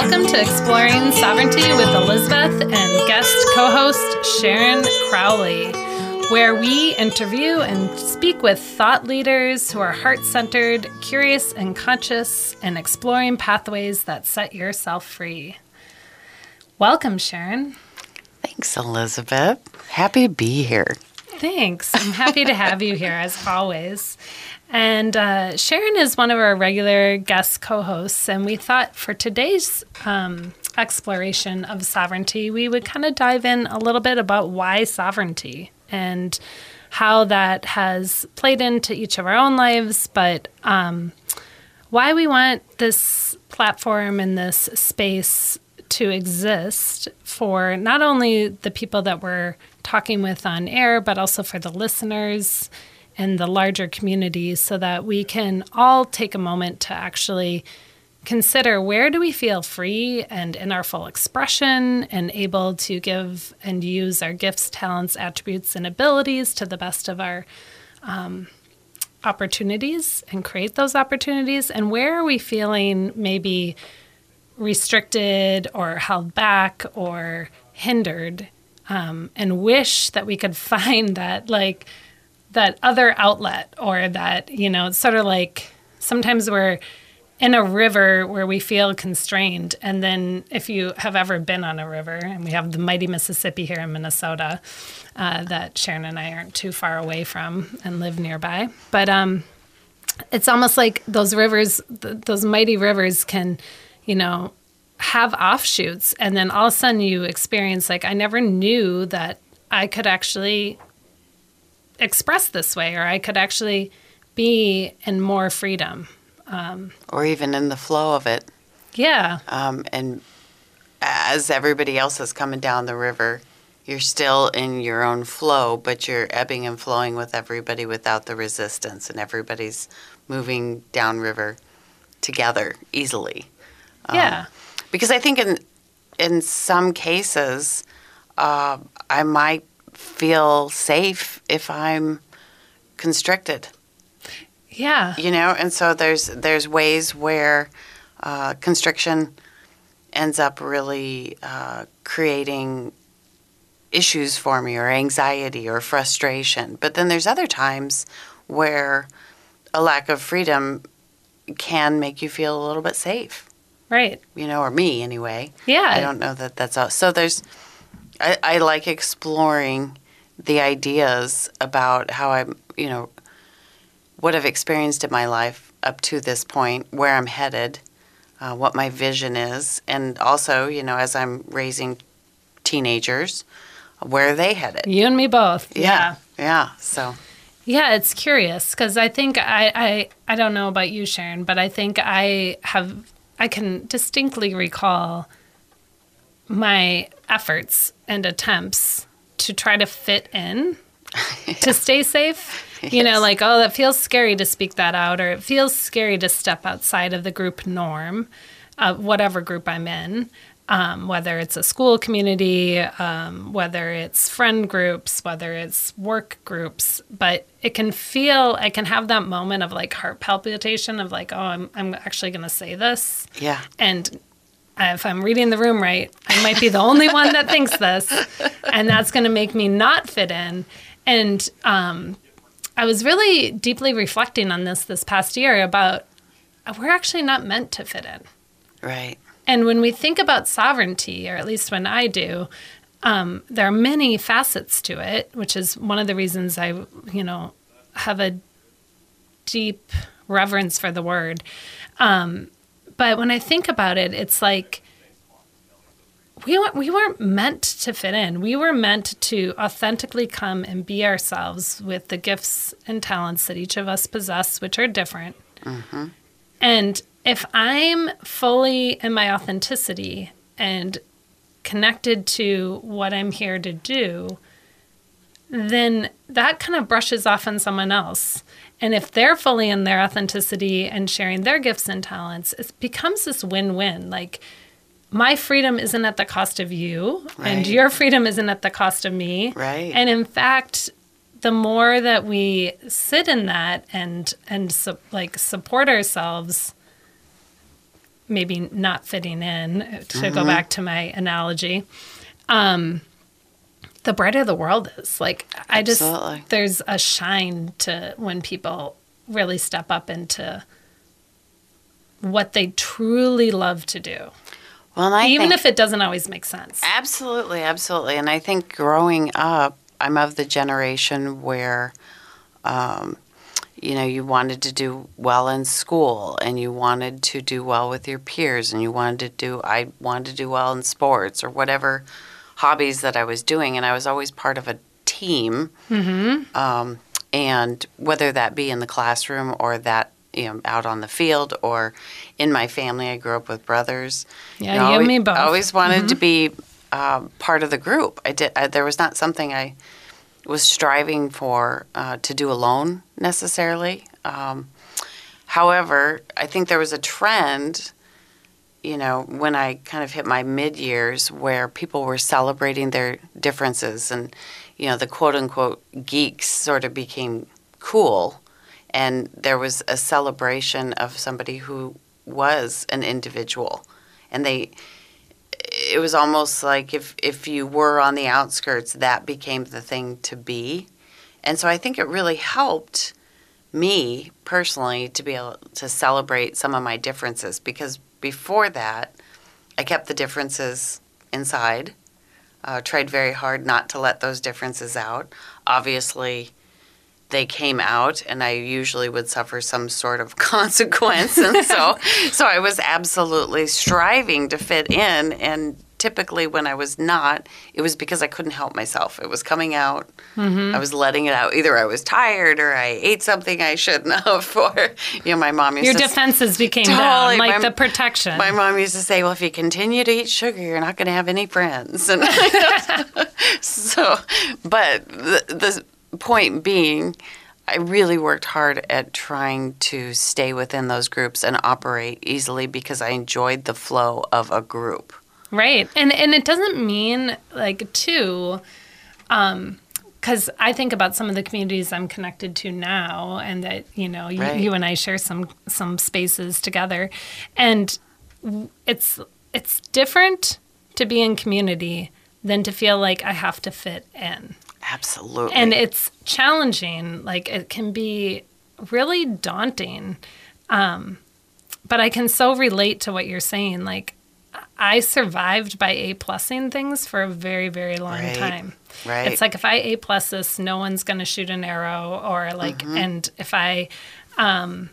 Welcome to Exploring Sovereignty with Elizabeth and guest co host Sharon Crowley, where we interview and speak with thought leaders who are heart centered, curious, and conscious, and exploring pathways that set yourself free. Welcome, Sharon. Thanks, Elizabeth. Happy to be here. Thanks. I'm happy to have you here as always. And uh, Sharon is one of our regular guest co hosts. And we thought for today's um, exploration of sovereignty, we would kind of dive in a little bit about why sovereignty and how that has played into each of our own lives, but um, why we want this platform and this space to exist for not only the people that we're talking with on air, but also for the listeners and the larger communities so that we can all take a moment to actually consider where do we feel free and in our full expression and able to give and use our gifts, talents, attributes, and abilities to the best of our um, opportunities and create those opportunities? And where are we feeling maybe restricted or held back or hindered? Um, and wish that we could find that, like, that other outlet or that you know it's sort of like sometimes we're in a river where we feel constrained and then if you have ever been on a river and we have the mighty mississippi here in minnesota uh, that sharon and i aren't too far away from and live nearby. But um, it's almost like those rivers th- those mighty rivers can you know have offshoots and then all of a sudden you experience like i never knew that i could actually express this way, or I could actually be in more freedom. Um, or even in the flow of it. Yeah. Um, and as everybody else is coming down the river, you're still in your own flow, but you're ebbing and flowing with everybody without the resistance, and everybody's moving downriver together easily. Yeah. Um, because I think in in some cases, uh, I might feel safe if I'm constricted. Yeah. You know, and so there's there's ways where uh, constriction ends up really uh, creating issues for me or anxiety or frustration. But then there's other times where a lack of freedom can make you feel a little bit safe. Right. You know, or me anyway. Yeah. I don't know that that's all. So there's I, I like exploring the ideas about how I'm, you know, what I've experienced in my life up to this point, where I'm headed, uh, what my vision is, and also, you know, as I'm raising teenagers, where are they headed? You and me both. Yeah. Yeah. yeah so. Yeah, it's curious because I think I, I I don't know about you, Sharon, but I think I have I can distinctly recall my efforts and attempts to try to fit in yeah. to stay safe. Yes. You know, like, oh, that feels scary to speak that out, or it feels scary to step outside of the group norm, uh, whatever group I'm in. Um, whether it's a school community, um, whether it's friend groups, whether it's work groups, but it can feel, I can have that moment of like heart palpitation of like, oh, I'm, I'm actually going to say this. Yeah. And if I'm reading the room right, I might be the only one that thinks this, and that's going to make me not fit in. And um, I was really deeply reflecting on this this past year about we're actually not meant to fit in. Right. And when we think about sovereignty, or at least when I do, um, there are many facets to it, which is one of the reasons I, you know, have a deep reverence for the word. Um, but when I think about it, it's like we weren't, we weren't meant to fit in. We were meant to authentically come and be ourselves with the gifts and talents that each of us possess, which are different. Mm-hmm. And if I'm fully in my authenticity and connected to what I'm here to do, then that kind of brushes off on someone else. And if they're fully in their authenticity and sharing their gifts and talents, it becomes this win win. Like, my freedom isn't at the cost of you, right. and your freedom isn't at the cost of me. Right. And in fact, the more that we sit in that and and like support ourselves, maybe not fitting in, to Mm-hmm. go back to my analogy, um, the brighter the world is. Like, I just, there's a shine to when people really step up into what they truly love to do, Well, even think- if it doesn't always make sense. Absolutely, absolutely. And I think growing up, I'm of the generation where, um, you know, you wanted to do well in school and you wanted to do well with your peers and you wanted to do, I wanted to do well in sports or whatever hobbies that I was doing. And I was always part of a team. Um, and whether that be in the classroom or that, you know, out on the field or in my family, I grew up with brothers. Yeah, know, you and me both. I always wanted to be um, part of the group. I did. I, there was not something I was striving for uh, to do alone necessarily. Um, however, I think there was a trend. You know, when I kind of hit my mid years, where people were celebrating their differences, and you know, the quote unquote geeks sort of became cool, and there was a celebration of somebody who was an individual, and they it was almost like if if you were on the outskirts, that became the thing to be. And so I think it really helped me personally to be able to celebrate some of my differences because before that, I kept the differences inside. Uh, tried very hard not to let those differences out. Obviously, they came out, and I usually would suffer some sort of consequence, and so so I was absolutely striving to fit in. And typically, when I was not, it was because I couldn't help myself. It was coming out. Mm-hmm. I was letting it out. Either I was tired, or I ate something I shouldn't have, or you know, my mom used Your to. defenses became Totally, down, like my- the protection. my mom used to say, "Well, if you continue to eat sugar, you're not going to have any friends." And so, but the, the point being, I really worked hard at trying to stay within those groups and operate easily because I enjoyed the flow of a group. Right. And and it doesn't mean like too um cuz I think about some of the communities I'm connected to now and that you know you, Right. you and I share some some spaces together and it's it's different to be in community than to feel like I have to fit in. Absolutely. And it's challenging. Like it can be really daunting. Um, but I can so relate to what you're saying. Like I survived by A plusing things for a very, very long Right. time. Right. It's like if I A plus this, no one's gonna shoot an arrow or like Mm-hmm. and if I um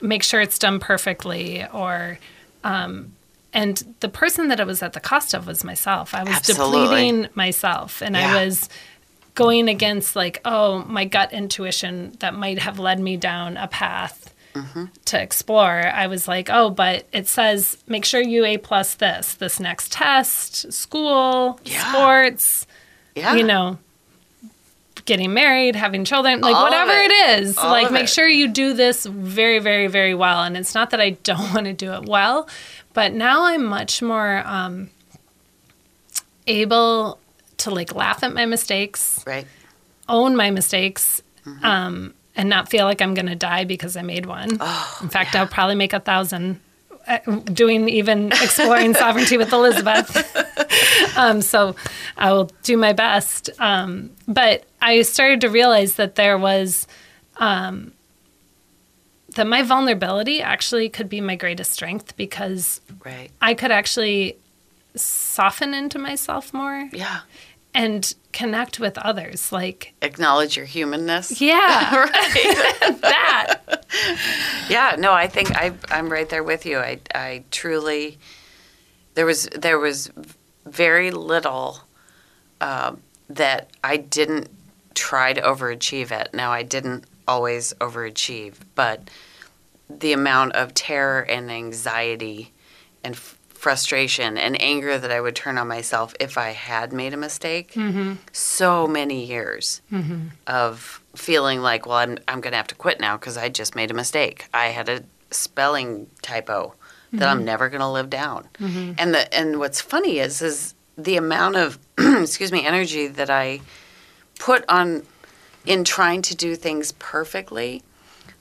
make sure it's done perfectly or um and the person that it was at the cost of was myself. I was Absolutely. depleting myself and Yeah. I was going against like oh my gut intuition that might have led me down a path Mm-hmm. to explore i was like oh but it says make sure you a plus this this next test school Yeah. sports yeah. you know getting married having children like All whatever it. it is All like make it. sure you do this very very very well and it's not that i don't want to do it well but now i'm much more um able to like laugh at my mistakes right. own my mistakes Mm-hmm. um, and not feel like I'm going to die because I made one. Oh, In fact, I'll probably make a thousand uh, doing even exploring sovereignty with Elizabeth. um, so I will do my best. Um, but I started to realize that there was. Um, that my vulnerability actually could be my greatest strength because Right. I could actually soften into myself more Yeah. And connect with others. Like, Acknowledge your humanness. yeah, that. Yeah, no, I think I I'm right there with you. I I truly there was there was very little um, that I didn't try to overachieve at. Now I didn't always overachieve, but the amount of terror and anxiety and f- frustration and anger that I would turn on myself if I had made a mistake. Mm-hmm. So many years mm-hmm. of feeling like, well, I'm, I'm going to have to quit now because I just made a mistake. I had a spelling typo that I'm mm-hmm. never going to live down. And the and what's funny is is the amount of excuse me energy that I put on in trying to do things perfectly.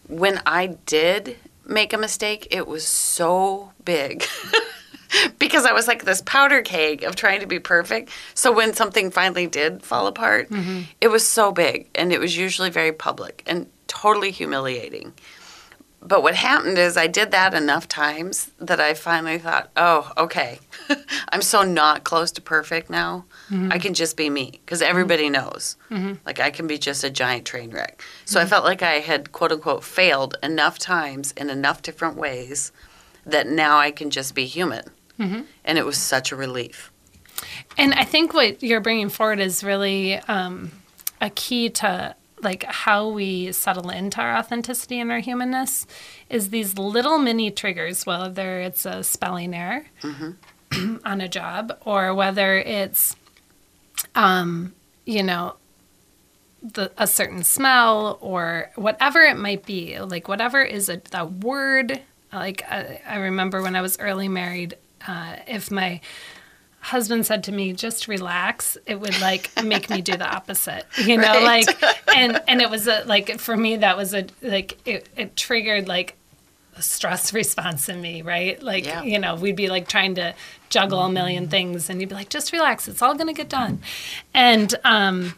When I did make a mistake, it was so big. because I was like this powder keg of trying to be perfect. So when something finally did fall apart, mm-hmm. it was so big and it was usually very public and totally humiliating. But what happened is I did that enough times that I finally thought, oh, okay, I'm so not close to perfect now. Mm-hmm. I can just be me because everybody mm-hmm. knows. Mm-hmm. Like I can be just a giant train wreck. So I mm-hmm. felt like I had quote unquote failed enough times in enough different ways that now I can just be human. Mm-hmm. And it was such a relief. And I think what you're bringing forward is really um, a key to like how we settle into our authenticity and our humanness is these little mini triggers, whether it's a spelling error mm-hmm. on a job or whether it's, um, you know, the, a certain smell or whatever it might be, like whatever is a, a word. Like I, I remember when I was early married, uh, if my husband said to me just relax it would like make me do the opposite you know right. like and and it was a like for me that was a like it, it triggered like a stress response in me right like yeah. you know we'd be like trying to juggle a million things and you'd be like just relax it's all gonna get done and um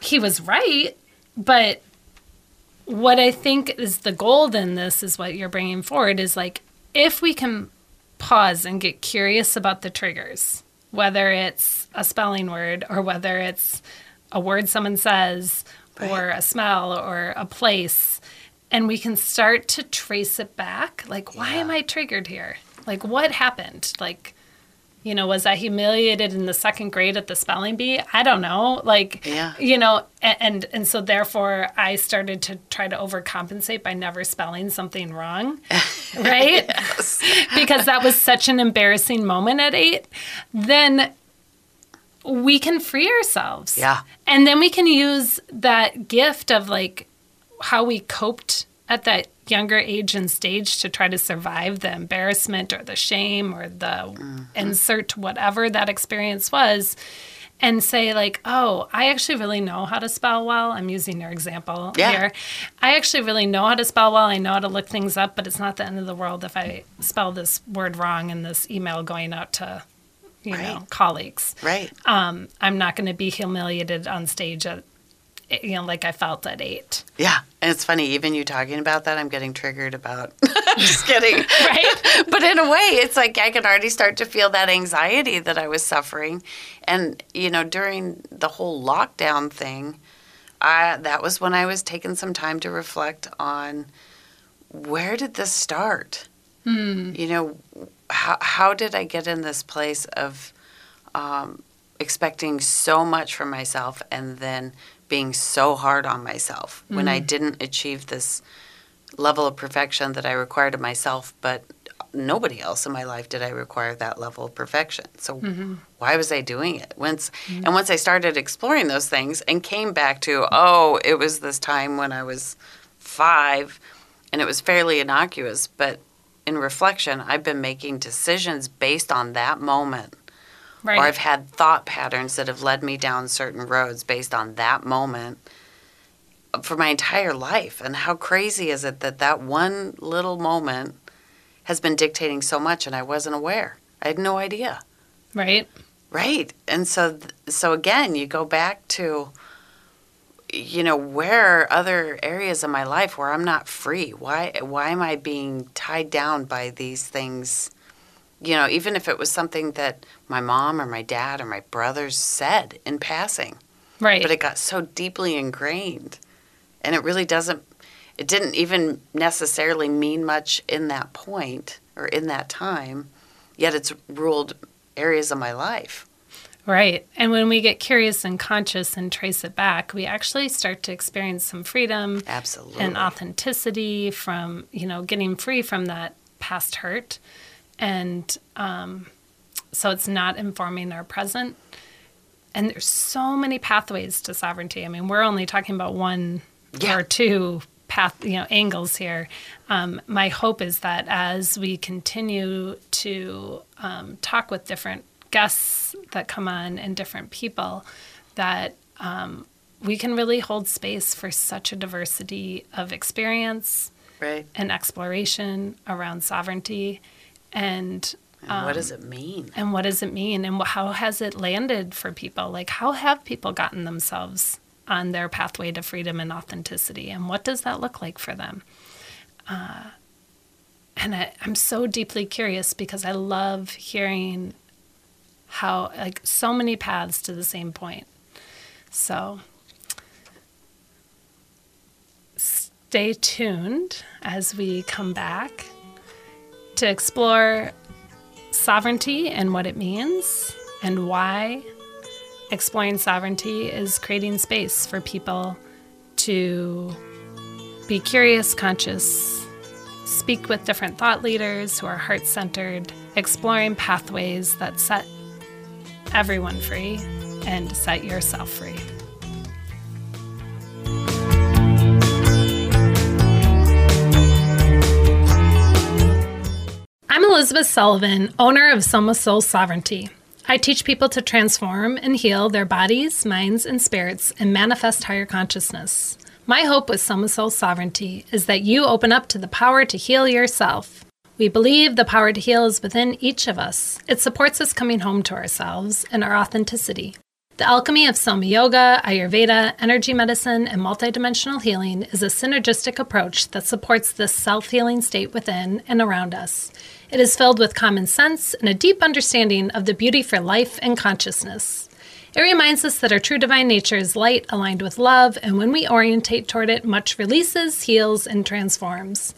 he was right but what i think is the gold in this is what you're bringing forward is like if we can pause and get curious about the triggers, whether it's a spelling word or whether it's a word someone says right. or a smell or a place. And we can start to trace it back. Like, why yeah. am I triggered here? Like, what happened? Like, you know, was I humiliated in the second grade at the spelling bee? I don't know. Like, yeah. you know, and, and, and so therefore I started to try to overcompensate by never spelling something wrong, right? because that was such an embarrassing moment at eight. Then we can free ourselves. Yeah. And then we can use that gift of like how we coped at that younger age and stage to try to survive the embarrassment or the shame or the mm-hmm. insert whatever that experience was and say like oh i actually really know how to spell well i'm using your example yeah. here i actually really know how to spell well i know how to look things up but it's not the end of the world if i spell this word wrong in this email going out to you right. know colleagues right um, i'm not going to be humiliated on stage at you know, like I felt at eight. Yeah. And it's funny, even you talking about that, I'm getting triggered about. just kidding. right. But in a way, it's like I can already start to feel that anxiety that I was suffering. And, you know, during the whole lockdown thing, I, that was when I was taking some time to reflect on where did this start? Hmm. You know, how, how did I get in this place of um, expecting so much from myself and then being so hard on myself mm-hmm. when I mm. didn't achieve this level of perfection that I required of myself, but nobody else in my life did I require that level of perfection. So mm-hmm. why was I doing it? Once mm-hmm. and once I started exploring those things and came back to, oh, it was this time when I was 5 and it was fairly innocuous, but in reflection, I've been making decisions based on that moment Right. Or I've had thought patterns that have led me down certain roads based on that moment for my entire life. And how crazy is it that that one little moment has been dictating so much and I wasn't aware? I had no idea. Right. Right. And so so again, you go back to you know, where are other areas of my life where I'm not free? Why why am I being tied down by these things? You know, even if it was something that my mom or my dad or my brothers said in passing. Right. But it got so deeply ingrained. And it really doesn't, it didn't even necessarily mean much in that point or in that time, yet it's ruled areas of my life. Right. And when we get curious and conscious and trace it back, we actually start to experience some freedom. Absolutely. And authenticity from, you know, getting free from that past hurt. And, um, so it's not informing our present. And there's so many pathways to sovereignty. I mean, we're only talking about one yeah. or two path, you know, angles here. Um, my hope is that as we continue to um, talk with different guests that come on and different people, that um, we can really hold space for such a diversity of experience Right. and exploration around sovereignty and And what does it mean? and what does it mean? And how has it landed for people? Like how have people gotten themselves on their pathway to freedom and authenticity? And what does that look like for them? Uh, and I, i'm so deeply curious because i love hearing how like so many paths to the same point. So stay tuned as we come back to explore sovereignty and what it means, and why exploring sovereignty is creating space for people to be curious, conscious, speak with different thought leaders who are heart centered, exploring pathways that set everyone free and set yourself free. I'm Elizabeth Sullivan, owner of Soma Soul Sovereignty. I teach people to transform and heal their bodies, minds, and spirits and manifest higher consciousness. My hope with Soma Soul Sovereignty is that you open up to the power to heal yourself. We believe the power to heal is within each of us. It supports us coming home to ourselves and our authenticity. The alchemy of Soma Yoga, Ayurveda, energy medicine, and multidimensional healing is a synergistic approach that supports this self healing state within and around us. It is filled with common sense and a deep understanding of the beauty for life and consciousness. It reminds us that our true divine nature is light aligned with love, and when we orientate toward it, much releases, heals, and transforms.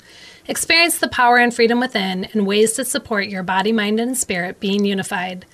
Experience the power and freedom within and ways to support your body, mind, and spirit being unified.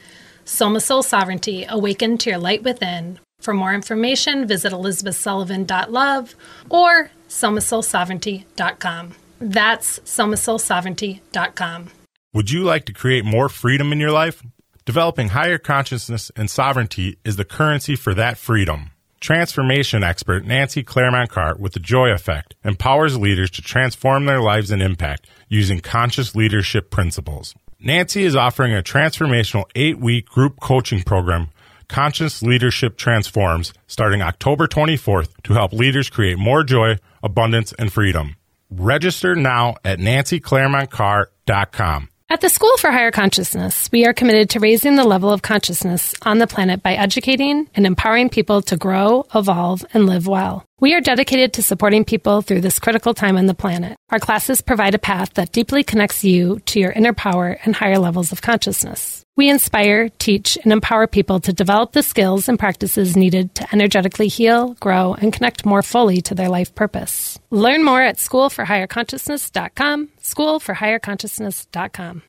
Soma Soul Sovereignty, awaken to your light within. For more information, visit elizabethsullivan.love or somasoulsovereignty.com. That's somasoulsovereignty.com. Would you like to create more freedom in your life? Developing higher consciousness and sovereignty is the currency for that freedom. Transformation expert Nancy Claremont Cart with the Joy Effect empowers leaders to transform their lives and impact using conscious leadership principles. Nancy is offering a transformational eight week group coaching program, Conscious Leadership Transforms, starting October 24th to help leaders create more joy, abundance, and freedom. Register now at nancyclaremontcart.com. At the School for Higher Consciousness, we are committed to raising the level of consciousness on the planet by educating and empowering people to grow, evolve, and live well. We are dedicated to supporting people through this critical time on the planet. Our classes provide a path that deeply connects you to your inner power and higher levels of consciousness. We inspire, teach, and empower people to develop the skills and practices needed to energetically heal, grow, and connect more fully to their life purpose. Learn more at schoolforhigherconsciousness.com, schoolforhigherconsciousness.com.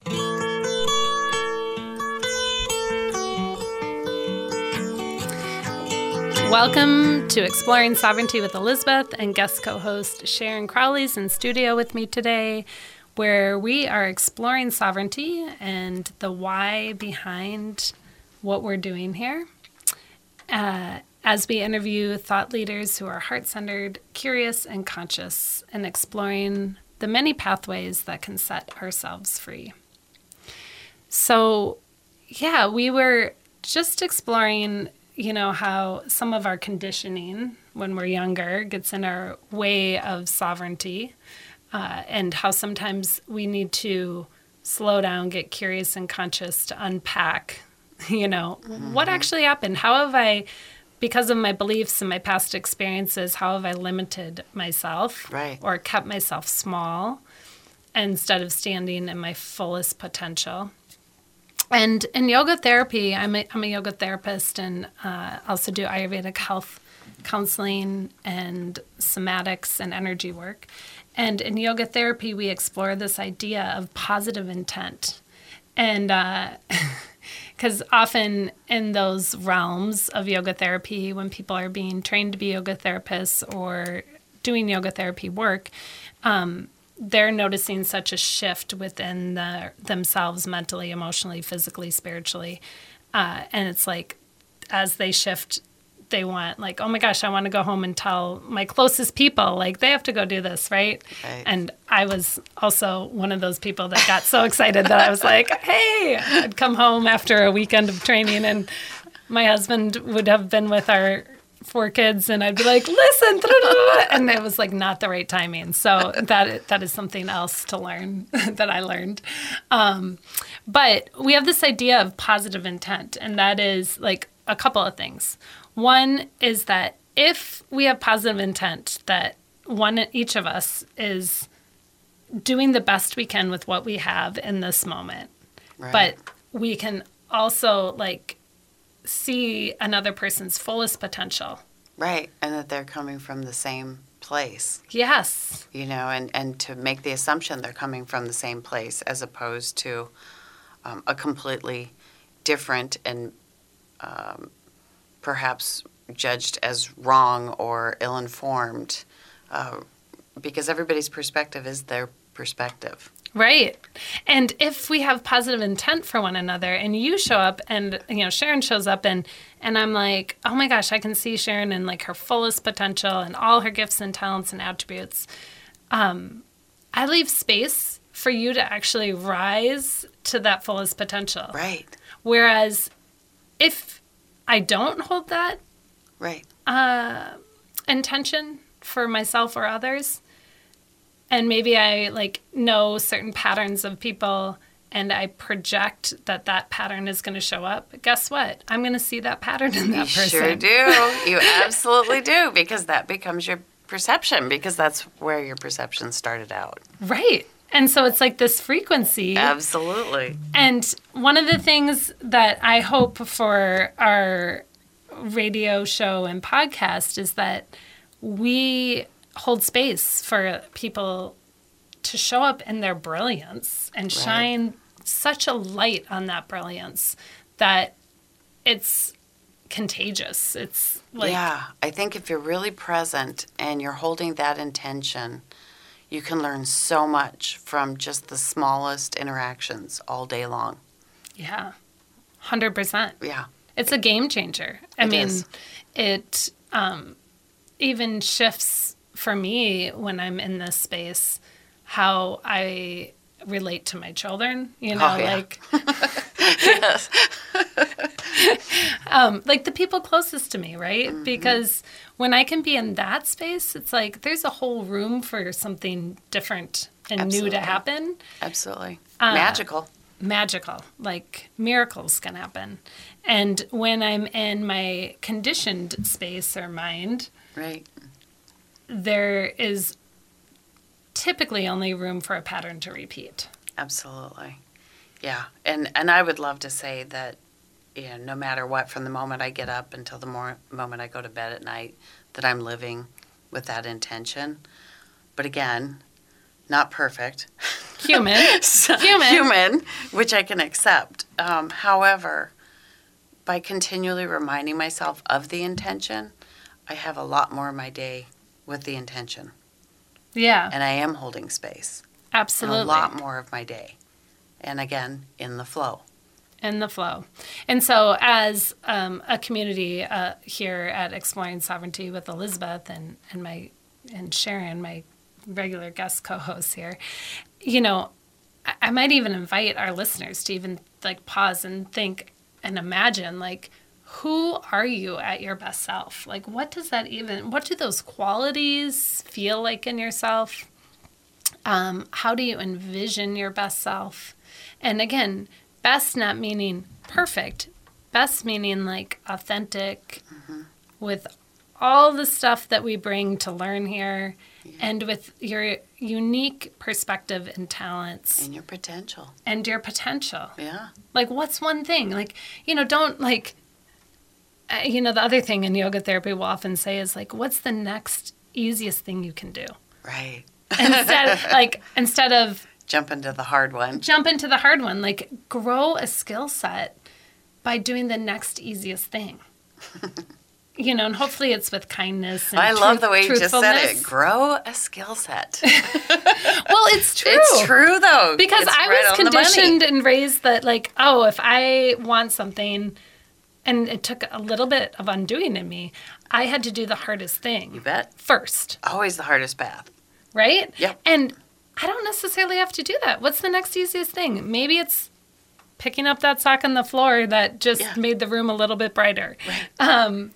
Welcome to Exploring Sovereignty with Elizabeth and guest co host Sharon Crowley's in studio with me today, where we are exploring sovereignty and the why behind what we're doing here. Uh, as we interview thought leaders who are heart centered, curious, and conscious, and exploring the many pathways that can set ourselves free. So, yeah, we were just exploring, you know, how some of our conditioning when we're younger gets in our way of sovereignty, uh, and how sometimes we need to slow down, get curious and conscious to unpack, you know, what actually happened? How have I, because of my beliefs and my past experiences, how have I limited myself Right. or kept myself small instead of standing in my fullest potential? And in yoga therapy, I'm a, I'm a yoga therapist and uh, also do Ayurvedic health counseling and somatics and energy work. And in yoga therapy, we explore this idea of positive intent. And because often in those realms of yoga therapy, when people are being trained to be yoga therapists or doing yoga therapy work, um, they're noticing such a shift within the, themselves mentally, emotionally, physically, spiritually. Uh, and it's like as they shift, they want, like, oh my gosh, I want to go home and tell my closest people, like, they have to go do this, right? Right. And I was also one of those people that got so excited that I was like, hey, I'd come home after a weekend of training and my husband would have been with our four kids and I'd be like, listen, and it was like not the right timing. So that that is something else to learn that I learned. Um, but we have this idea of positive intent, and that is like a couple of things. One is that if we have positive intent, that one each of us is doing the best we can with what we have in this moment. Right. But we can also like see another person's fullest potential. Right. And that they're coming from the same place, Yes. you know, and, and to make the assumption they're coming from the same place as opposed to um, a completely different and um, perhaps judged as wrong or ill informed. Uh, because everybody's perspective is their perspective. Right. And if we have positive intent for one another and you show up and you know Sharon shows up and and I'm like, "Oh my gosh, I can see Sharon in like her fullest potential and all her gifts and talents and attributes." Um I leave space for you to actually rise to that fullest potential. Right. Whereas if I don't hold that Right. Uh, intention for myself or others and maybe i like know certain patterns of people and i project that that pattern is going to show up guess what i'm going to see that pattern in that You person sure do. You absolutely do because that becomes your perception because that's where your perception started out. right and so it's like this frequency Absolutely. And one of the things that I hope for our radio show and podcast is that we hold space for people to show up in their brilliance and shine such a light on that brilliance that it's contagious. It's like yeah, I think if you're really present and you're holding that intention, you can learn so much from just the smallest interactions all day long. yeah. 100%. Yeah. It's a game changer. I It mean, is. it um, even shifts for me when I'm in this space how I relate to my children. You know, Oh, yeah. like yes. um, like the people closest to me, right? Mm-hmm. Because when I can be in that space, it's like there's a whole room for something different and new to happen. Absolutely. Uh, Magical. magical like miracles can happen and when i'm in my conditioned space or mind Right. there is typically only room for a pattern to repeat Absolutely. Yeah. And and I would love to say that you know, no matter what from the moment I get up until the more, moment I go to bed at night that I'm living with that intention. But again, not perfect. human So- Human. human, which I can accept. Um, however, by continually reminding myself of the intention, I have a lot more of my day with the intention. Yeah And I am holding space. absolutely a lot more of my day. And again, in the flow. in the flow. And so, as um, a community uh, here at Exploring Sovereignty with Elizabeth and, and my and Sharon, my regular guest co-hosts here, you know, I, I might even invite our listeners to even like pause and think and imagine like who are you at your best self? Like what does that even what do those qualities feel like in yourself? Um, how do you envision your best self? And again, best not meaning perfect, best meaning like authentic with all the stuff that we bring to learn here and with your unique perspective and talents And your potential. and your potential. Yeah. Like, what's one thing? Like, you know, don't like, Uh, you know, the other thing in yoga therapy we'll often say is like, what's the next easiest thing you can do? Right. Instead, like, instead of Jump into the hard one. jump into the hard one. Like, grow a skill set by doing the next easiest thing. you know, and hopefully it's with kindness. And I love the way you just said it. Grow a skill set. Well, it's true. It's true though. Because It's I right was on the money. conditioned and raised that, like, oh, if I want something, and it took a little bit of undoing in me, I had to do the hardest thing. You bet. first, Always the hardest path. right? Yep. And I don't necessarily have to do that. What's the next easiest thing? Maybe it's picking up that sock on the floor that just Yeah. made the room a little bit brighter. Right. Um,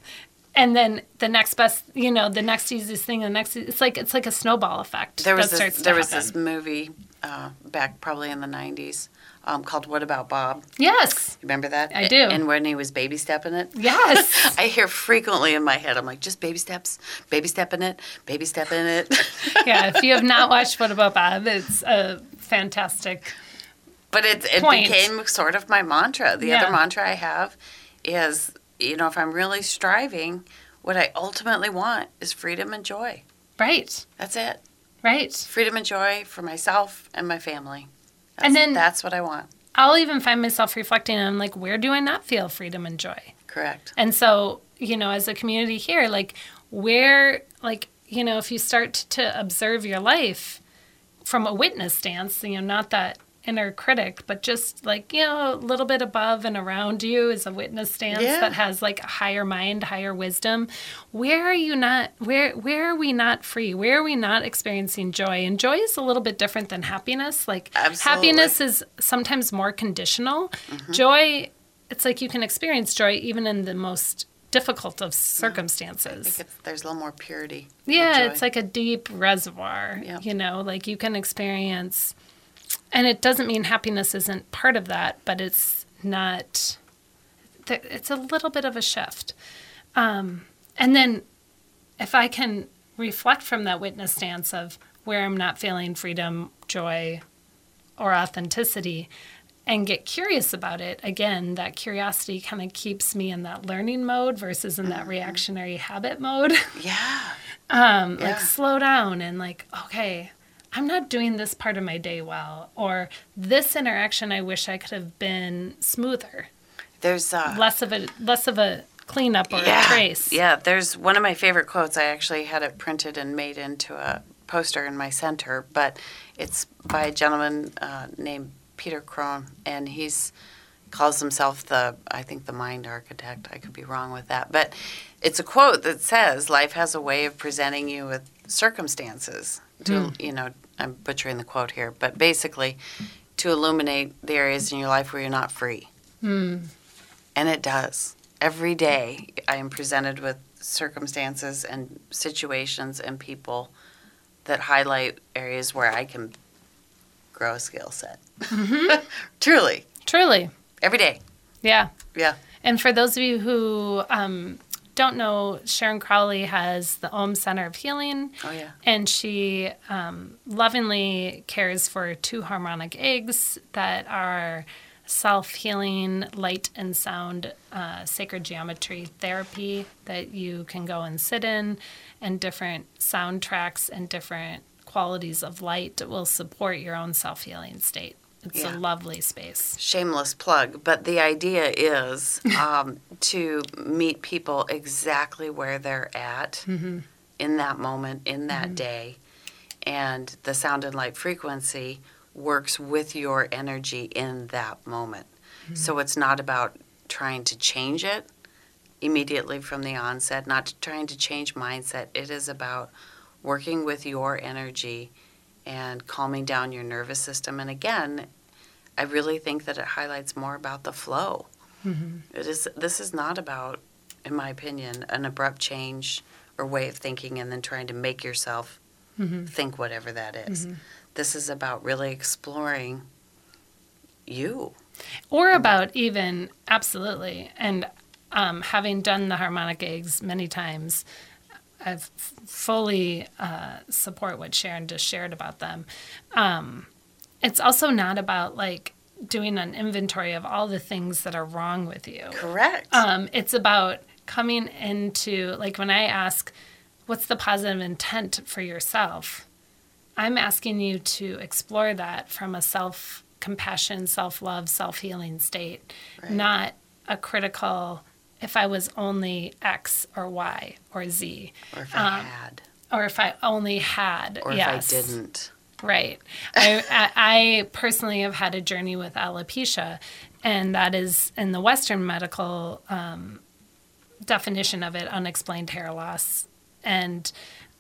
and then the next best, you know, the next easiest thing, the next, it's like it's like a snowball effect. There was that starts this, to there was happen. this movie uh, back probably in the '90s um, called "What About Bob." Yes, Remember that? I do. And when he was baby stepping it. yes. I hear frequently in my head, I'm like, just baby steps, baby stepping it, baby stepping it. yeah, if you have not watched What About Bob, it's a fantastic. But it, it Point. became sort of my mantra. The Yeah. other mantra I have is, you know, if I'm really striving, what I ultimately want is freedom and joy. Right, That's it. right. Freedom and joy for myself and my family. That's, And then- that's what I want. I'll even find myself reflecting on like, where do I not feel freedom and joy? Correct. And so, you know, as a community here, like, where, like, you know, if you start to observe your life from a witness stance, you know, not that inner critic, but just like, you know, a little bit above and around you is a witness stance Yeah. that has like a higher mind, higher wisdom. Where are you not where where are we not free? Where are we not experiencing joy? And joy is a little bit different than happiness. Like Absolutely. happiness is sometimes more conditional. Mm-hmm. Joy it's like you can experience joy even in the most difficult of I think circumstances. it's, there's a little more purity. Yeah, it's like a deep reservoir. Yeah. You know, like you can experience, and it doesn't mean happiness isn't part of that, but it's not. It's a little bit of a shift, um, and then if I can reflect from that witness stance of where I'm not feeling freedom, joy, or authenticity, and get curious about it again that curiosity kind of keeps me in that learning mode versus in that reactionary habit mode yeah. um, Yeah. like slow down and like okay i'm not doing this part of my day well or this interaction i wish i could have been smoother There's uh, less of a less of a cleanup or yeah, a trace Yeah, there's one of my favorite quotes. I actually had it printed and made into a poster in my center, but it's by a gentleman uh, named Peter Crone, and he's calls himself the I think the mind architect. I could be wrong with that, but it's a quote that says life has a way of presenting you with circumstances. To you know, I'm butchering the quote here, but basically to illuminate the areas in your life where you're not free. And it does. Every day I am presented with circumstances and situations and people that highlight areas where I can grow a skill set. Truly. truly Every day. yeah Yeah. and for those of you who um, don't know sharon crowley has the om center of healing Oh, yeah. and she um, lovingly cares for two harmonic eggs that are self healing light and sound uh, sacred geometry therapy that you can go and sit in, and different soundtracks and different qualities of light will support your own self healing state. It's Yeah. a lovely space. Shameless plug, but the idea is um, to meet people exactly where they're at mm-hmm. in that moment, in that mm-hmm. day. And the sound and light frequency works with your energy in that moment. So mm-hmm. it's not about trying to change it immediately from the onset, not trying to change mindset. It is about working with your energy and calming down your nervous system. And again, I really think that it highlights more about the flow. Mm-hmm. It is. This is not about, in my opinion, an abrupt change or way of thinking and then trying to make yourself mm-hmm. think whatever that is. Mm-hmm. This is about really exploring you. or about even absolutely and um, having done the harmonic eggs many times i fully uh, support what sharon just shared about them um, it's also not about like doing an inventory of all the things that are wrong with you Correct. um, it's about coming into like when i ask what's the positive intent for yourself i'm asking you to explore that from a self compassion self love self healing state Right. not a critical if i was only x or y or z or if I um, had, or if i only had or yes if I didn't. Right. I, I I personally have had a journey with alopecia, and that is in the Western medical um, definition of it, unexplained hair loss. And,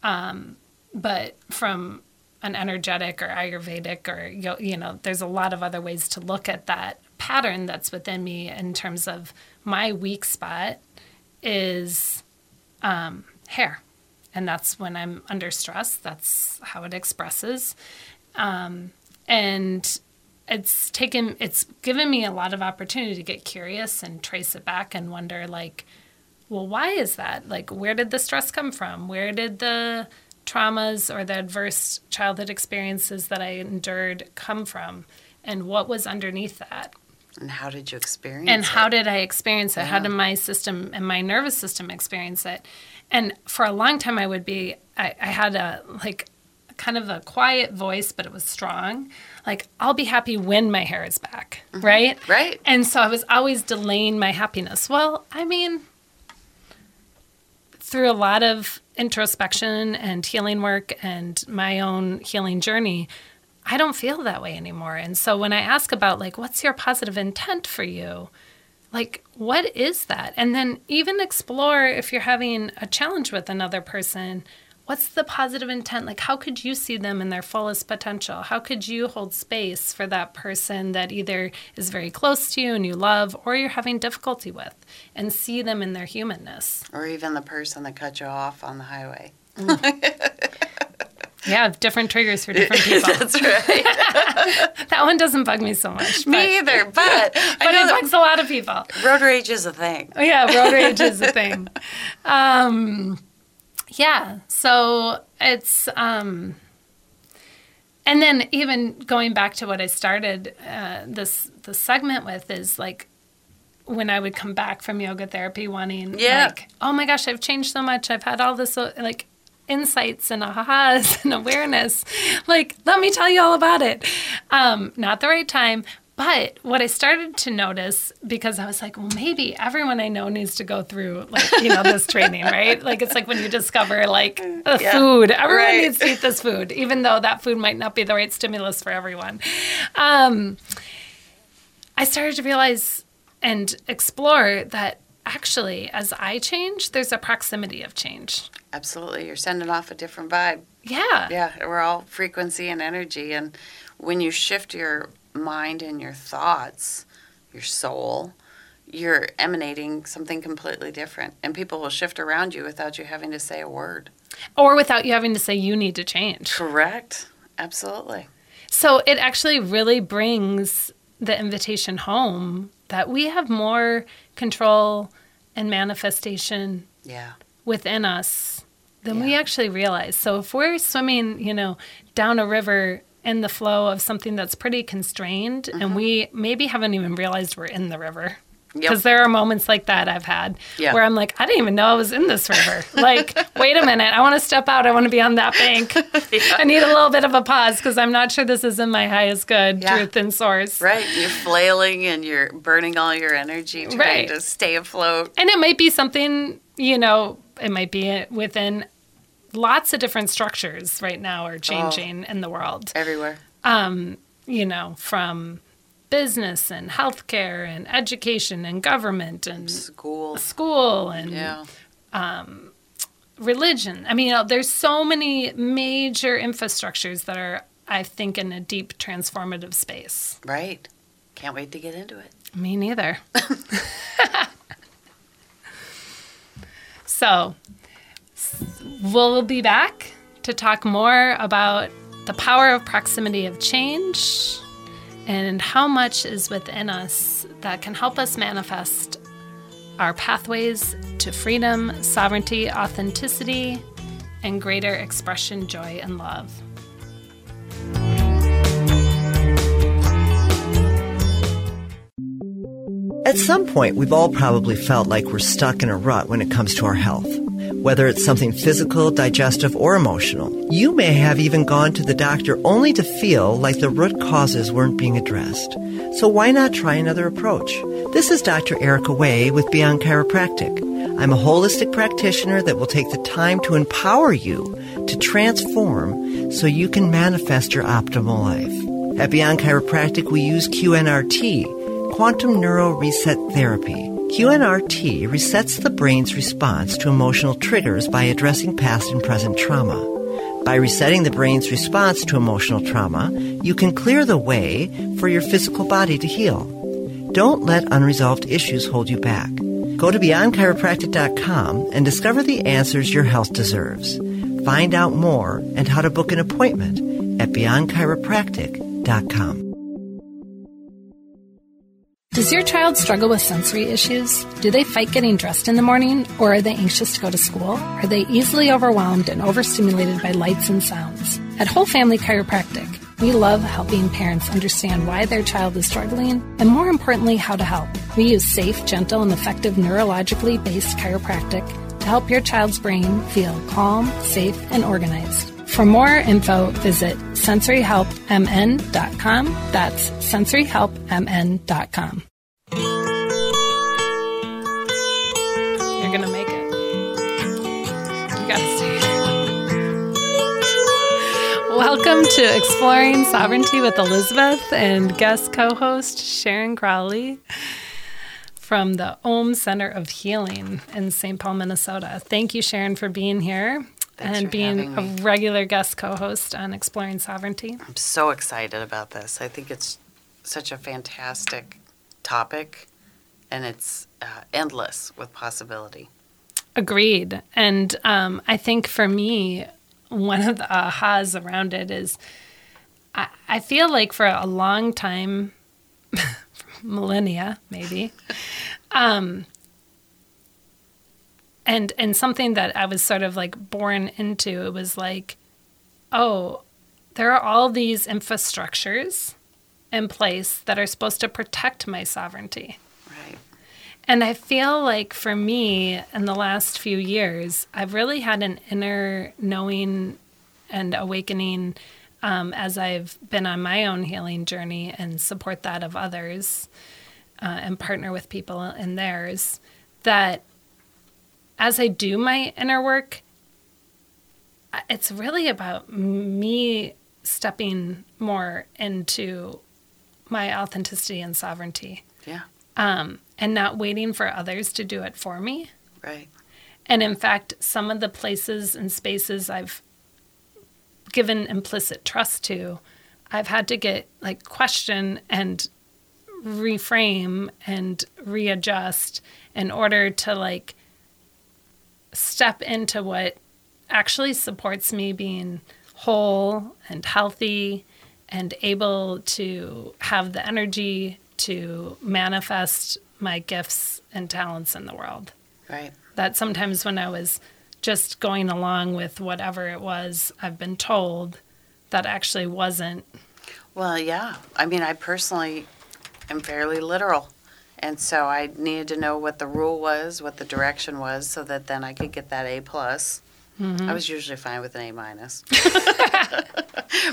um, but from an energetic or Ayurvedic or, you know, there's a lot of other ways to look at that pattern that's within me in terms of my weak spot is um, hair. And that's when I'm under stress. That's how it expresses. Um, and it's taken, it's given me a lot of opportunity to get curious and trace it back and wonder, like, well, why is that? Like, where did the stress come from? Where did the traumas or the adverse childhood experiences that I endured come from? And what was underneath that? And how did you experience and it? And how did I experience it? How did my system and my nervous system experience it? And for a long time, I would be, I, I had a like kind of a quiet voice, but it was strong. Like, I'll be happy when my hair is back, mm-hmm. right? Right. And so I was always delaying my happiness. Well, I mean, through a lot of introspection and healing work and my own healing journey, I don't feel that way anymore. And so when I ask about, like, what's your positive intent for you? Like, what is that? And then even explore if you're having a challenge with another person, what's the positive intent? Like, how could you see them in their fullest potential? How could you hold space for that person that either is very close to you and you love or you're having difficulty with and see them in their humanness? Or even the person that cut you off on the highway. Mm. Yeah, different triggers for different people. That's right. that one doesn't bug me so much. But, Me either, but but it that bugs a lot of people. road rage is a thing. Oh, yeah, road rage is a thing. Um, yeah, so it's um, and then even going back to what I started uh, this the segment with is like when I would come back from yoga therapy wanting Yeah. like oh my gosh I've changed so much I've had all this like insights and ahas and awareness. Like let me tell you all about it. Um, not the right time. But what I started to notice because I was like well maybe everyone I know needs to go through like you know this training right? Like it's like when you discover like a Yeah. food. Everyone Right. needs to eat this food even though that food might not be the right stimulus for everyone. Um, I started to realize and explore that actually, as I change, there's a proximity of change. Absolutely. You're sending off a different vibe. Yeah. Yeah, we're all frequency and energy. And when you shift your mind and your thoughts, your soul, you're emanating something completely different. And people will shift around you without you having to say a word. Or without you having to say you need to change. Correct. Absolutely. So it actually really brings the invitation home that we have more control and manifestation Yeah. within us than we actually realize. So if we're swimming, you know, down a river in the flow of something that's pretty constrained and mm-hmm. we maybe haven't even realized we're in the river. Because Yep. there are moments like that I've had Yeah. where I'm like, I didn't even know I was in this river. like, wait a minute, I want to step out. I want to be on that bank. I need a little bit of a pause because I'm not sure this is in my highest good, Yeah. truth, and source. Right. You're flailing and you're burning all your energy trying Right. to stay afloat. And it might be something, you know, it might be within lots of different structures right now are oh. changing in the world. Everywhere. Um, you know, from business and healthcare and education and government and School. school and Yeah. Um, religion. I mean, you know, there's so many major infrastructures that are, I think, in a deep transformative space. Right. Can't wait to get into it. Me neither. so, we'll be back to talk more about the power of proximity of change and how much is within us that can help us manifest our pathways to freedom, sovereignty, authenticity, and greater expression, joy, and love. At some point, we've all probably felt like we're stuck in a rut when it comes to our health. Whether it's something physical, digestive, or emotional, you may have even gone to the doctor only to feel like the root causes weren't being addressed. So why not try another approach? This is Dr. Erica Way with Beyond Chiropractic. I'm a holistic practitioner that will take the time to empower you to transform so you can manifest your optimal life. At Beyond Chiropractic, we use QNRT, Quantum Neuro Reset Therapy. QNRT resets the brain's response to emotional triggers by addressing past and present trauma. By resetting the brain's response to emotional trauma, you can clear the way for your physical body to heal. Don't let unresolved issues hold you back. Go to beyondchiropractic.com and discover the answers your health deserves. Find out more and how to book an appointment at beyondchiropractic.com. Does your child struggle with sensory issues? Do they fight getting dressed in the morning or are they anxious to go to school? Are they easily overwhelmed and overstimulated by lights and sounds? At Whole Family Chiropractic, we love helping parents understand why their child is struggling and more importantly, how to help. We use safe, gentle, and effective neurologically based chiropractic to help your child's brain feel calm, safe, and organized. For more info, visit sensoryhelpmn.com. That's sensoryhelpmn.com. You're going to make it. You got to stay. Welcome to Exploring Sovereignty with Elizabeth and guest co host Sharon Crowley from the Om Center of Healing in St. Paul, Minnesota. Thank you, Sharon, for being here Thanks and being a regular guest co host on Exploring Sovereignty. I'm so excited about this. I think it's such a fantastic topic, and it's uh, endless with possibility. Agreed. And um, I think for me, one of the ahas around it is I, I feel like for a long time, millennia maybe, um, and and something that I was sort of like born into, it was like, oh, there are all these infrastructures in place that are supposed to protect my sovereignty. Right. And I feel like for me, in the last few years, I've really had an inner knowing and awakening um, as I've been on my own healing journey and support that of others uh, and partner with people in theirs. That as I do my inner work, it's really about me stepping more into my authenticity and sovereignty Yeah. um, and not waiting for others to do it for me. Right. And in fact, some of the places and spaces I've given implicit trust to, I've had to get like question and reframe and readjust in order to like step into what actually supports me being whole and healthy and able to have the energy to manifest my gifts and talents in the world Right. that sometimes when I was just going along with whatever it was I've been told, that actually wasn't. Well, yeah. I mean, I personally am fairly literal. And so I needed to know what the rule was, what the direction was, so that then I could get that A plus. Mm-hmm. I was usually fine with an A minus.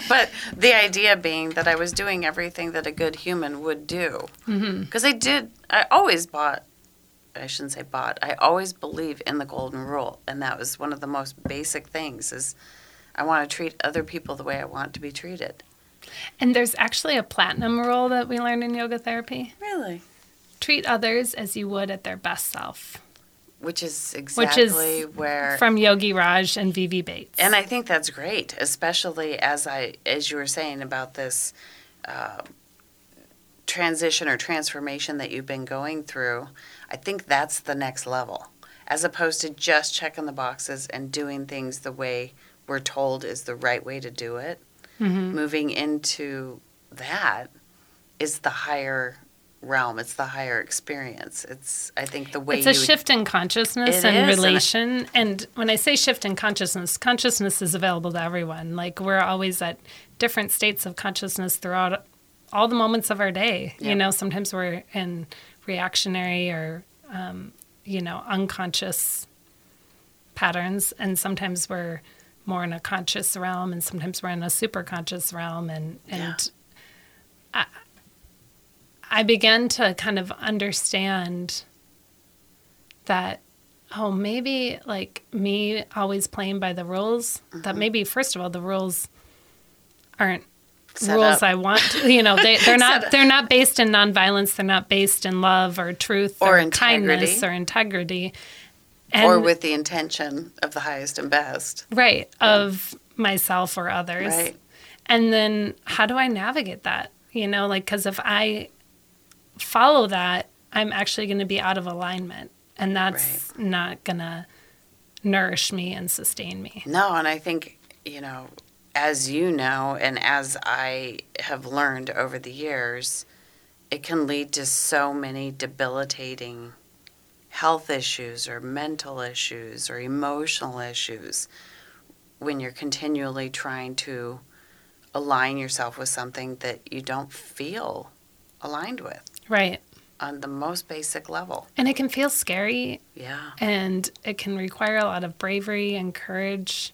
but the idea being that I was doing everything that a good human would do. Mm-hmm. Because I did, I always bought, I shouldn't say bought, I always believe in the golden rule. And that was one of the most basic things is I want to treat other people the way I want to be treated. And there's actually a platinum rule that we learned in yoga therapy Really? Treat others as you would at their best self, Which is exactly which is where from Yogi Raj and Vivi Bates. and I think that's great, especially as I as you were saying about this uh, transition or transformation that you've been going through. I think that's the next level, as opposed to just checking the boxes and doing things the way we're told is the right way to do it. Mm-hmm. Moving into that is the higher realm. It's the higher experience. It's I think the way it's a shift in consciousness and is, and I- relation. And when I say shift in consciousness, consciousness is available to everyone. Like we're always at different states of consciousness throughout all the moments of our day. Yeah. You know, sometimes we're in reactionary or, um, you know, unconscious patterns, and sometimes we're more in a conscious realm, and sometimes we're in a super conscious realm. And, and Yeah. I began to kind of understand that oh maybe like me always playing by the rules that maybe first of all the rules aren't Mm-hmm. Set rules up. I want you know they they're not they're not based in nonviolence they're not based in love or truth Or or, kindness or integrity and or with the intention of the highest and best. right of myself or others Right. and then how do i navigate that you know like because if i follow that i'm actually going to be out of alignment. And that's not gonna nourish me and sustain me. No, and I think, you know, as you know, and as I have learned over the years, it can lead to so many debilitating health issues or mental issues or emotional issues when you're continually trying to align yourself with something that you don't feel aligned with Right. on the most basic level. And it can feel scary Yeah. and it can require a lot of bravery and courage.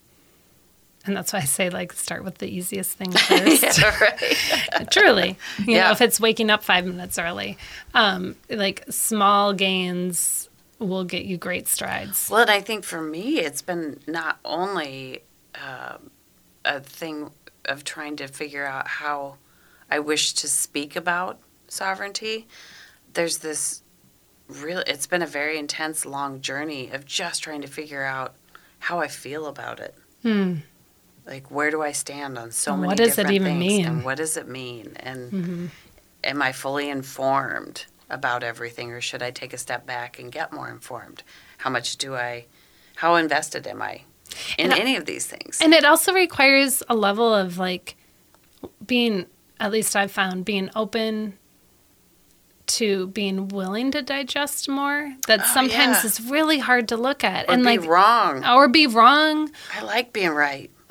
And that's why I say, like, start with the easiest thing first. yeah, right. Truly. You Yeah. know, if it's waking up five minutes early, um, like small gains will get you great strides. Well, and I think for me, it's been not only um a thing of trying to figure out how I wish to speak about sovereignty. There's this real, it's been a very intense, long journey of just trying to figure out how I feel about it. Hmm. Like, where do I stand on so And many what does it even things? mean? Mm-hmm. And what does it mean? And am I fully informed about everything, or should I take a step back and get more informed? How much do I, how invested am I in And any of these things? And it also requires a level of like being, at least I've found, being open to being willing to digest more. That sometimes Oh, yeah. is really hard to look at. or and be like, wrong. or be wrong. I like being right.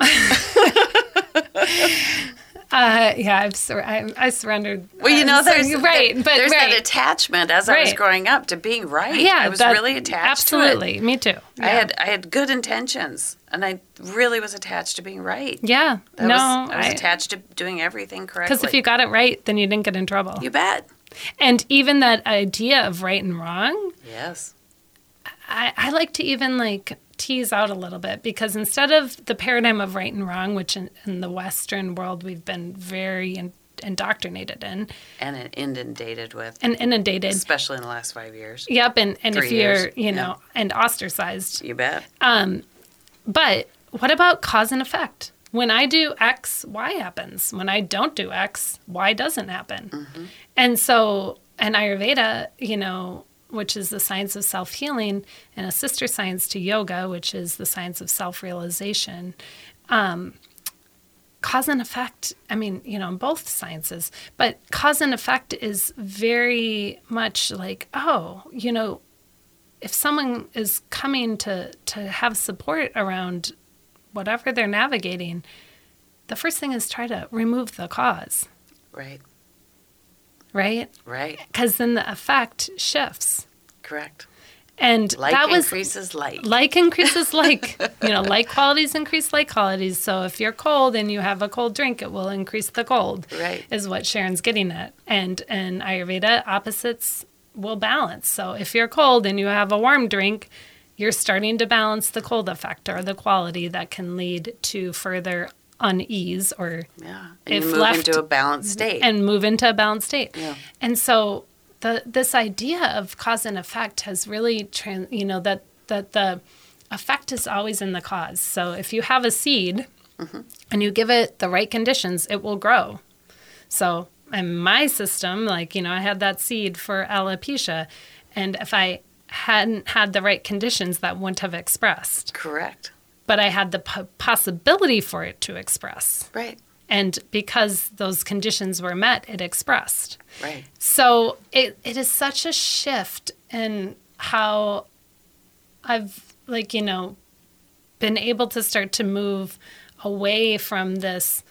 Uh, yeah, I've sur- I, I surrendered. Well, you uh, know, so- there's right, but there's right. that attachment as I was growing up to being right. yeah, I was that- really attached. to it. Absolutely, me too. I had I had good intentions, and I really was attached to being right. Yeah, That no, was, I was I- attached to doing everything correctly. Because if you got it right, then you didn't get in trouble. you bet. And even that idea of right and wrong, Yes. I, I like to even like tease out a little bit because instead of the paradigm of right and wrong, which in, in the Western world we've been very in, indoctrinated in And inundated with, and inundated. especially in the last five years. Yep, and, and if you're, years, you know, and ostracized. You bet. Um, but what about cause and effect? When I do X, Y happens. When I don't do X, Y doesn't happen. And so, and Ayurveda, you know, which is the science of self healing, and a sister science to yoga, which is the science of self realization, um, cause and effect, I mean, you know, in both sciences, but cause and effect is very much like, oh, you know, if someone is coming to to have support around whatever they're navigating, the first thing is try to remove the cause, Right. right? Right. Because then the effect shifts. Correct. And Like that was increases like. like increases like. you know, like qualities increase like qualities. So if you're cold and you have a cold drink, it will increase the cold. Right. Is what Sharon's getting at. And in Ayurveda, opposites will balance. So if you're cold and you have a warm drink, you're starting to balance the cold effect or the quality that can lead to further unease or Yeah. And If left- into a balanced state. and move into a balanced state. Yeah. And so the this idea of cause and effect has really trans, you know that that the effect is always in the cause. So if you have a seed Mm-hmm. and you give it the right conditions, it will grow. So in my system, like you know, I had that seed for alopecia, and if I hadn't had the right conditions, that wouldn't have expressed. Correct. But I had the po- possibility for it to express. Right. And because those conditions were met, it expressed. Right. So it, it is such a shift in how I've, like, you know, been able to start to move away from this,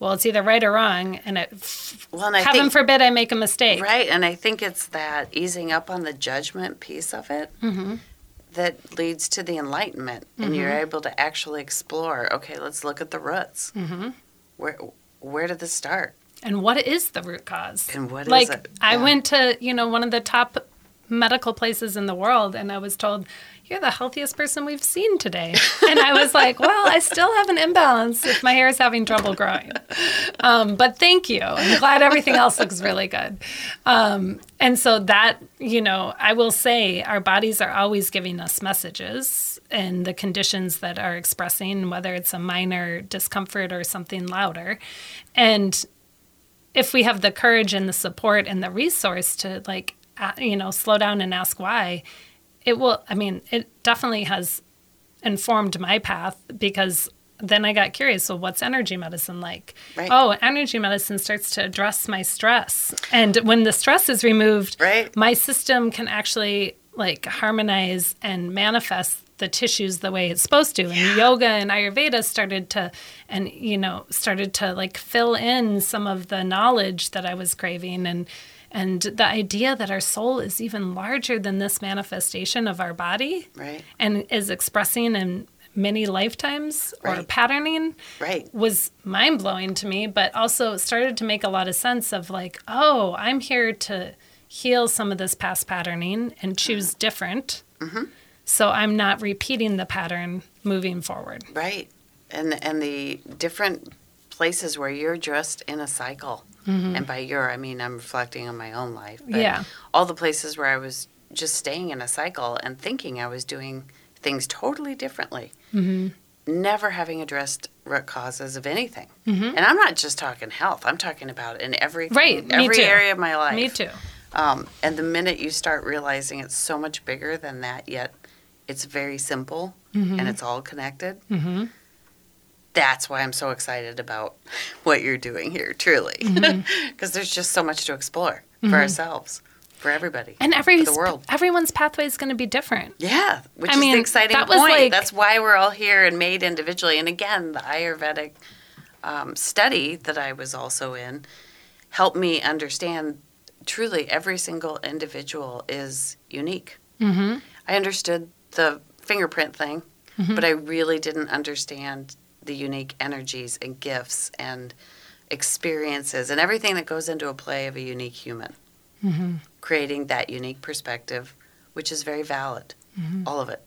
well, it's either right or wrong. And it, Well, and I heaven think forbid I make a mistake. Right, and I think it's that easing up on the judgment piece of it Mm-hmm. that leads to the enlightenment, and you're able to actually explore. Okay, let's look at the roots. Mm-hmm. Where where did this start? And what is the root cause? And what is like, it? I Yeah. went to, you know, one of the top medical places in the world and I was told, You're the healthiest person we've seen today. and I was like, Well, I still have an imbalance if my hair is having trouble growing. Um, but thank you. I'm glad everything else looks really good. Um, and so that, you know, I will say our bodies are always giving us messages and the conditions that are expressing, whether it's a minor discomfort or something louder. And if we have the courage and the support and the resource to like you know slow down and ask why it will, I mean, it definitely has informed my path because then I got curious. So, what's energy medicine like? Right. Oh, energy medicine starts to address my stress. And when the stress is removed, Right. my system can actually like harmonize and manifest the tissues the way it's supposed to. And yoga and Ayurveda started to, and you know, started to like fill in some of the knowledge that I was craving and. And the idea that our soul is even larger than this manifestation of our body Right. and is expressing in many lifetimes or patterning Right. was mind blowing to me, but also started to make a lot of sense of like, oh, I'm here to heal some of this past patterning and mm-hmm. choose different. Mm-hmm. So I'm not repeating the pattern moving forward. Right. And and the different places where you're just in a cycle. And by your I mean I'm reflecting on my own life. But Yeah. all the places where I was just staying in a cycle and thinking I was doing things totally differently. Never having addressed root causes of anything. And I'm not just talking health. I'm talking about in every Right, every area of my life. Me too. Um, and the minute you start realizing it's so much bigger than that, yet it's very simple Mm-hmm. and it's all connected, that's why I'm so excited about what you're doing here, truly. Because Mm-hmm. there's just so much to explore for ourselves, for everybody, And every for the world. everyone's pathway is going to be different. Yeah, which I is mean, the exciting that point. like- That's why we're all here and made individually. And again, the Ayurvedic um, study that I was also in helped me understand truly every single individual is unique. Mm-hmm. I understood the fingerprint thing, Mm-hmm. but I really didn't understand the unique energies and gifts and experiences and everything that goes into a play of a unique human. Mm-hmm. Creating that unique perspective, which is very valid, Mm-hmm. all of it.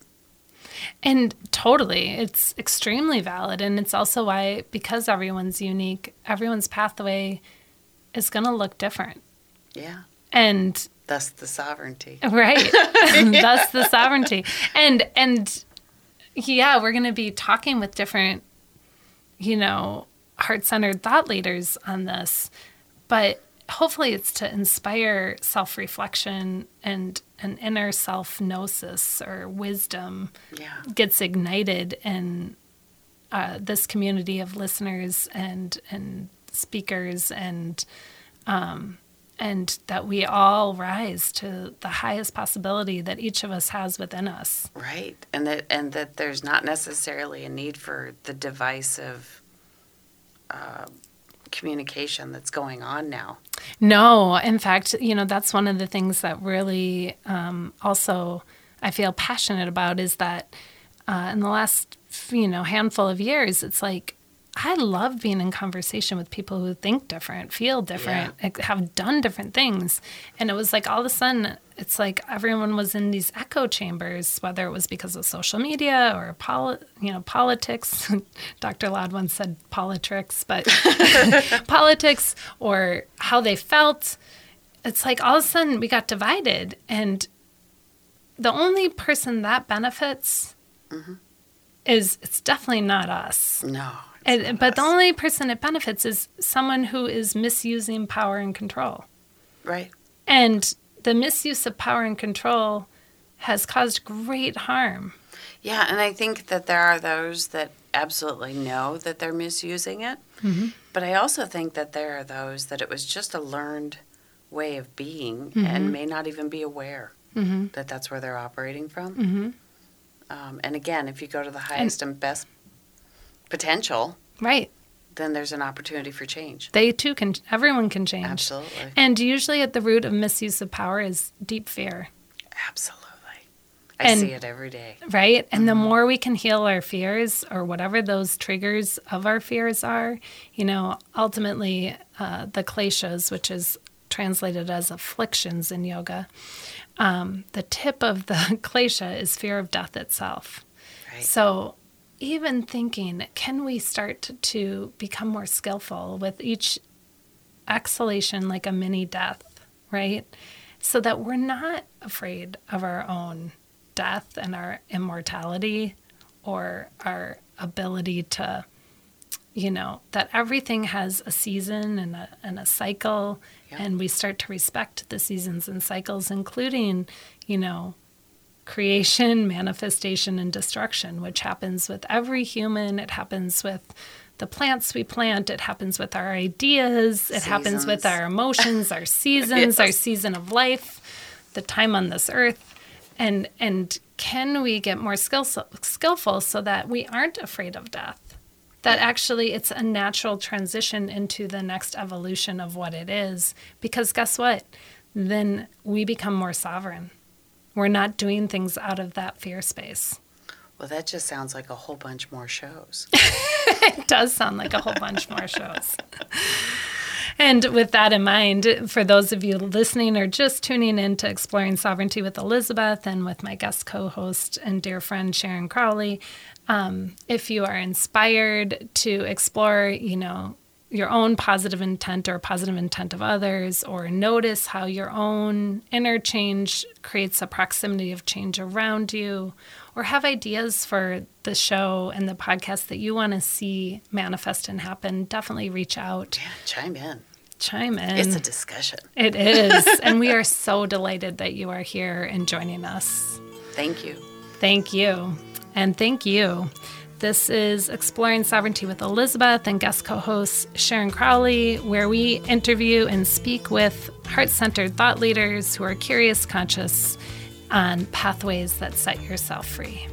And totally, it's extremely valid. And it's also why, because everyone's unique, everyone's pathway is going to look different. Yeah. And Thus the sovereignty. right that's the sovereignty and and yeah we're going to be talking with different you know heart-centered thought leaders on this but hopefully it's to inspire self-reflection and an inner self-gnosis or wisdom Yeah. gets ignited in uh, this community of listeners and and speakers and um, and that we all rise to the highest possibility that each of us has within us. Right. And that and that there's not necessarily a need for the divisive uh, communication that's going on now. No, in fact, you know that's one of the things that really um, also I feel passionate about is that uh, in the last you know handful of years, it's like I love being in conversation with people who think different, feel different, like, have done different things, and it was like all of a sudden it's like everyone was in these echo chambers, whether it was because of social media or poli- you know politics. Dr. Ladd once said politics, but politics or how they felt. It's like all of a sudden we got divided, and the only person that benefits mm-hmm. is it's definitely not us. No. And, but the only person it benefits is someone who is misusing power and control. right. And the misuse of power and control has caused great harm. Yeah, and I think that there are those that absolutely know that they're misusing it. But I also think that there are those that it was just a learned way of being and may not even be aware that that's where they're operating from. Mhm. Um, and again, if you go to the highest and, best potential, Right. then there's an opportunity for change. They too can, everyone can change. Absolutely. And usually at the root of misuse of power is deep fear, Absolutely. I And- see it every day. right? And the more we can heal our fears or whatever those triggers of our fears are, you know, ultimately uh, the kleshas, which is translated as afflictions in yoga, um, the tip of the klesha is fear of death itself. Right. So, even thinking, can we start to become more skillful with each exhalation like a mini death, right? So that we're not afraid of our own death and our immortality or our ability to, you know, that everything has a season and a, and a cycle, Yeah. and we start to respect the seasons and cycles, including, you know, creation, manifestation, and destruction, which happens with every human. It happens with the plants we plant. It happens with our ideas. It happens with our emotions, our seasons, our season of life, the time on this earth. And and can we get more skillful, skillful so that we aren't afraid of death? That actually it's a natural transition into the next evolution of what it is. Because guess what? Then we become more sovereign. We're not doing things out of that fear space. Well, that just sounds like a whole bunch more shows. It does sound like a whole bunch more shows. And with that in mind, for those of you listening or just tuning in to Exploring Sovereignty with Elizabeth and with my guest co host and dear friend Sharon Crowley, um, if you are inspired to explore, you know, your own positive intent or positive intent of others, or notice how your own inner change creates a proximity of change around you, or have ideas for the show and the podcast that you want to see manifest and happen, definitely reach out, Yeah, chime in. chime in. It's a discussion. It is. and we are so delighted that you are here and joining us. Thank you. Thank you. And thank you. This is Exploring Sovereignty with Elizabeth and guest co host Sharon Crowley, where we interview and speak with heart centered thought leaders who are curious, conscious on pathways that set yourself free.